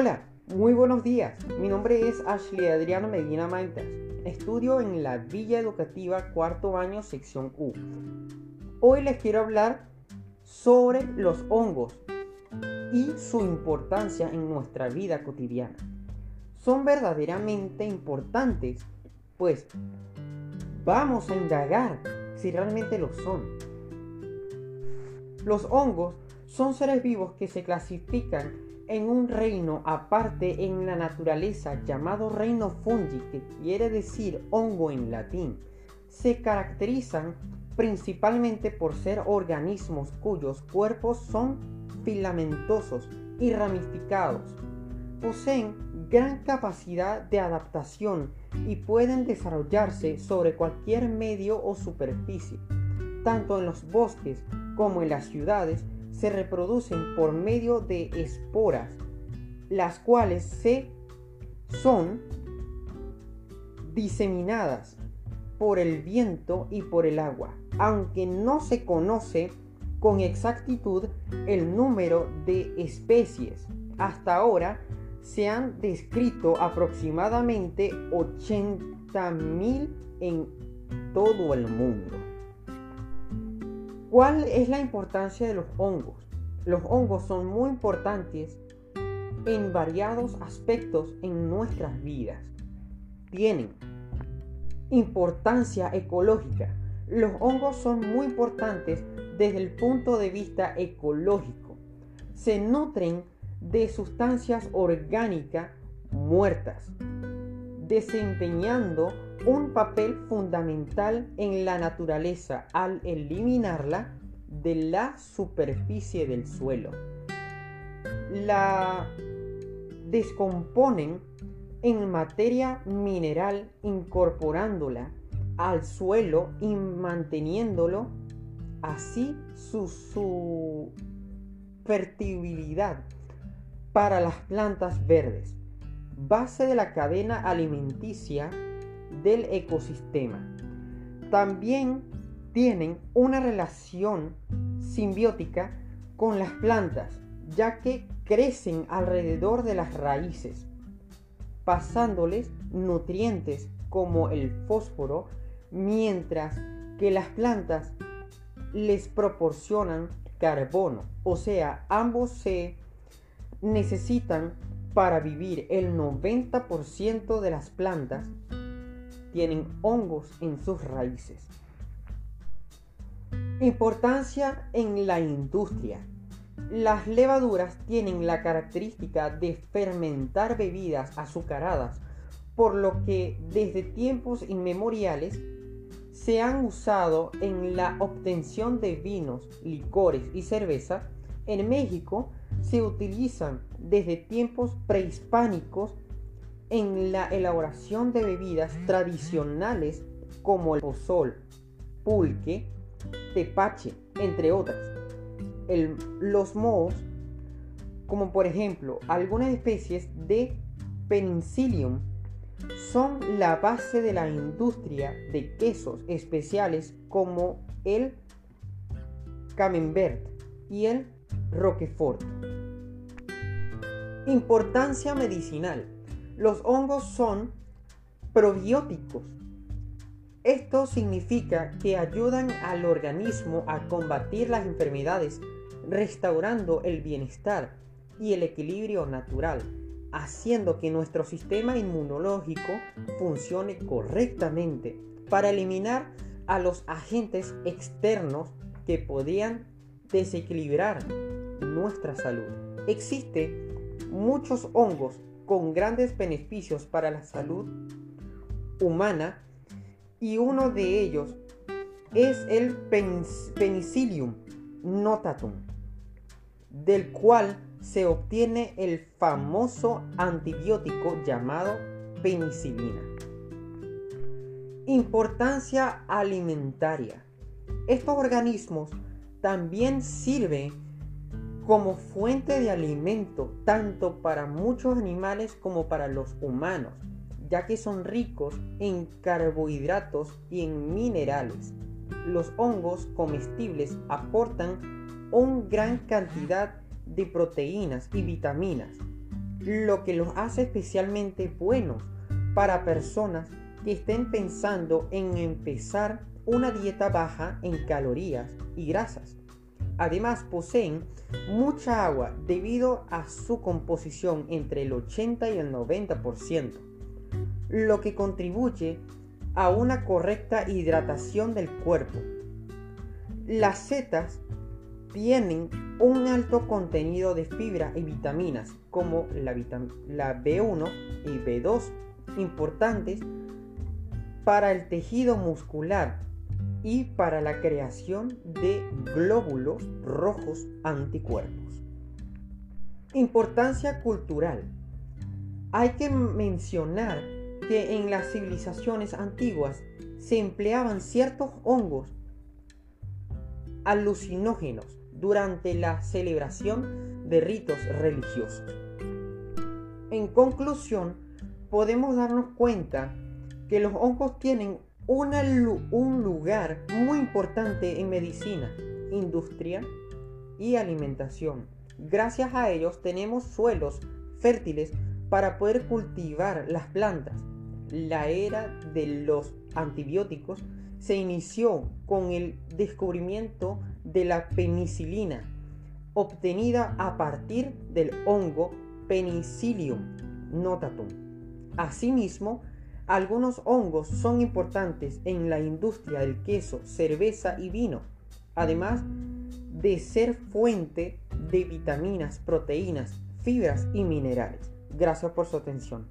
Hola, muy buenos días. Mi nombre es Ashley Adriano Medina Maitas. Estudio en la Villa Educativa cuarto año sección U. Hoy les quiero hablar sobre los hongos y su importancia en nuestra vida cotidiana. Son verdaderamente importantes, pues vamos a indagar si realmente lo son. Los hongos son seres vivos que se clasifican en un reino aparte en la naturaleza llamado reino fungi, que quiere decir hongo en latín. Se caracterizan principalmente por ser organismos cuyos cuerpos son filamentosos y ramificados. Poseen gran capacidad de adaptación y pueden desarrollarse sobre cualquier medio o superficie. Tanto en los bosques como en las ciudades se reproducen por medio de esporas, las cuales se son diseminadas por el viento y por el agua, aunque no se conoce con exactitud el número de especies. Hasta ahora se han descrito aproximadamente 80.000 en todo el mundo. ¿Cuál es la importancia de los hongos? Los hongos son muy importantes en variados aspectos en nuestras vidas. Tienen importancia ecológica. Los hongos son muy importantes desde el punto de vista ecológico. Se nutren de sustancias orgánicas muertas, desempeñando un papel fundamental en la naturaleza al eliminarla de la superficie del suelo. La descomponen en materia mineral incorporándola al suelo y manteniéndolo así su, su fertilidad para las plantas verdes, base de la cadena alimenticia del ecosistema. También tienen una relación simbiótica con las plantas, ya que crecen alrededor de las raíces, pasándoles nutrientes como el fósforo, mientras que las plantas les proporcionan carbono. O sea, ambos se necesitan para vivir. El 90% de las plantas tienen hongos en sus raíces. Importancia en la industria. Las levaduras tienen la característica de fermentar bebidas azucaradas, por lo que desde tiempos inmemoriales se han usado en la obtención de vinos, licores y cerveza. En México se utilizan desde tiempos prehispánicos en la elaboración de bebidas tradicionales como el pozol, pulque, tepache, entre otras. los mohos, como por ejemplo algunas especies de penicillium, son la base de la industria de quesos especiales como el camembert y el roquefort. Importancia medicinal. Los hongos son probióticos. Esto significa que ayudan al organismo a combatir las enfermedades, restaurando el bienestar y el equilibrio natural, haciendo que nuestro sistema inmunológico funcione correctamente para eliminar a los agentes externos que podían desequilibrar nuestra salud. Existe muchos hongos con grandes beneficios para la salud humana y uno de ellos es el Penicillium notatum, del cual se obtiene el famoso antibiótico llamado penicilina. Importancia alimentaria. Estos organismos también sirven como fuente de alimento tanto para muchos animales como para los humanos, ya que son ricos en carbohidratos y en minerales. Los hongos comestibles aportan una gran cantidad de proteínas y vitaminas. lo que los hace especialmente buenos para personas que estén pensando en empezar una dieta baja en calorías y grasas. Además poseen mucha agua debido a su composición entre el 80 y el 90%, lo que contribuye a una correcta hidratación del cuerpo. Las setas tienen un alto contenido de fibra y vitaminas como la, la B1 y B2 importantes para el tejido muscular y para la creación de glóbulos rojos anticuerpos. Importancia cultural. Hay que mencionar que en las civilizaciones antiguas se empleaban ciertos hongos alucinógenos durante la celebración de ritos religiosos. En conclusión, podemos darnos cuenta que los hongos tienen un lugar muy importante en medicina, industria y alimentación. Gracias a ellos tenemos suelos fértiles para poder cultivar las plantas. La era de los antibióticos se inició con el descubrimiento de la penicilina, obtenida a partir del hongo Penicillium notatum. Asimismo, algunos hongos son importantes en la industria del queso, cerveza y vino, además de ser fuente de vitaminas, proteínas, fibras y minerales. Gracias por su atención.